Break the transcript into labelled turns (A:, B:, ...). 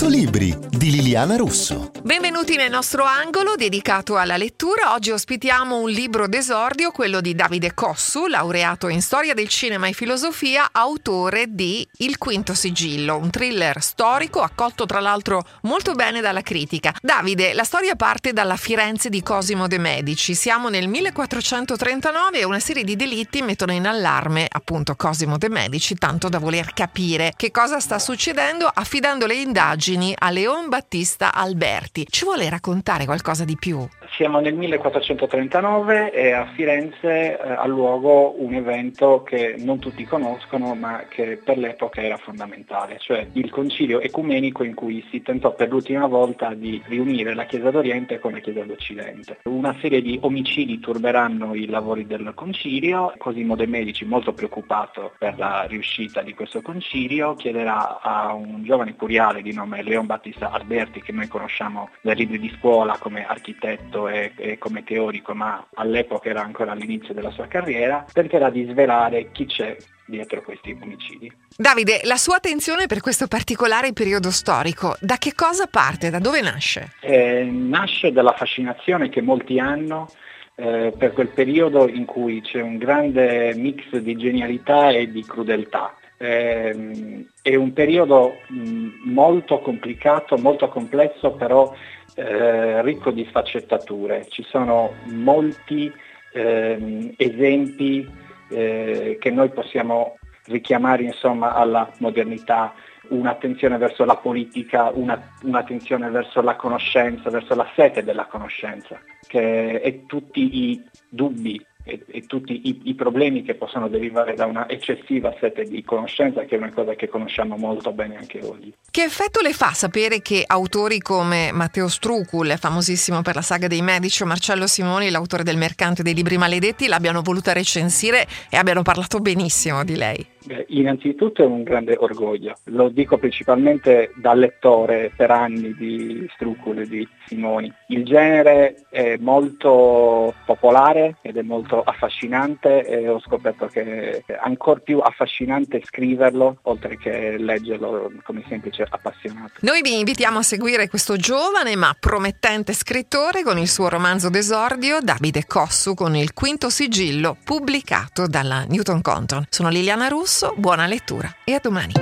A: 100 libri di Liliana Russo.
B: Benvenuti nel nostro angolo dedicato alla lettura. Oggi ospitiamo un libro d'esordio, quello di Davide Cossu, laureato in storia del cinema e filosofia, autore di Il quinto sigillo, un thriller storico accolto tra l'altro molto bene dalla critica. Davide, la storia parte dalla Firenze di Cosimo de' Medici. Siamo nel 1439 e una serie di delitti mettono in allarme appunto Cosimo de' Medici, tanto da voler capire che cosa sta succedendo affidando le indagini a Leon Battista Alberti. Ci vuole raccontare qualcosa di più?
C: Siamo nel 1439 e a Firenze eh, ha luogo un evento che non tutti conoscono ma che per l'epoca era fondamentale, cioè il concilio ecumenico in cui si tentò per l'ultima volta di riunire la Chiesa d'Oriente con la Chiesa d'Occidente. Una serie di omicidi turberanno i lavori del concilio, Cosimo de' Medici molto preoccupato per la riuscita di questo concilio chiederà a un giovane curiale di nome Leon Battista Alberti che noi conosciamo dai libri di scuola come architetto e, e come teorico, ma all'epoca era ancora all'inizio della sua carriera, tenterà di svelare chi c'è dietro questi omicidi.
B: Davide, la sua attenzione per questo particolare periodo storico, da che cosa parte? Da dove nasce?
C: Eh, nasce dalla fascinazione che molti hanno eh, per quel periodo in cui c'è un grande mix di genialità e di crudeltà. Eh, è un periodo mh, molto complicato, molto complesso, però eh, ricco di sfaccettature. Ci sono molti ehm, esempi eh, che noi possiamo richiamare insomma, alla modernità, un'attenzione verso la politica, una, un'attenzione verso la conoscenza, verso la sete della conoscenza, che, e tutti i dubbi e, e tutti i, i, problemi che possono derivare da una eccessiva sete di conoscenza, che è una cosa che conosciamo molto bene anche oggi.
B: Che effetto le fa sapere che autori come Matteo Strucul, famosissimo per la saga dei Medici, o Marcello Simoni, l'autore del Mercante dei Libri Maledetti, l'abbiano voluta recensire e abbiano parlato benissimo di lei?
C: Beh, innanzitutto è un grande orgoglio, lo dico principalmente da lettore per anni di Strucul e di Simoni. Il genere è molto popolare ed è molto affascinante e ho scoperto che è ancora più affascinante scriverlo oltre che leggerlo come semplice appassionato.
B: Noi vi invitiamo a seguire questo giovane ma promettente scrittore con il suo romanzo d'esordio Davide Cossu con il quinto sigillo pubblicato dalla Newton Compton. Sono Liliana Russo buona lettura e a domani.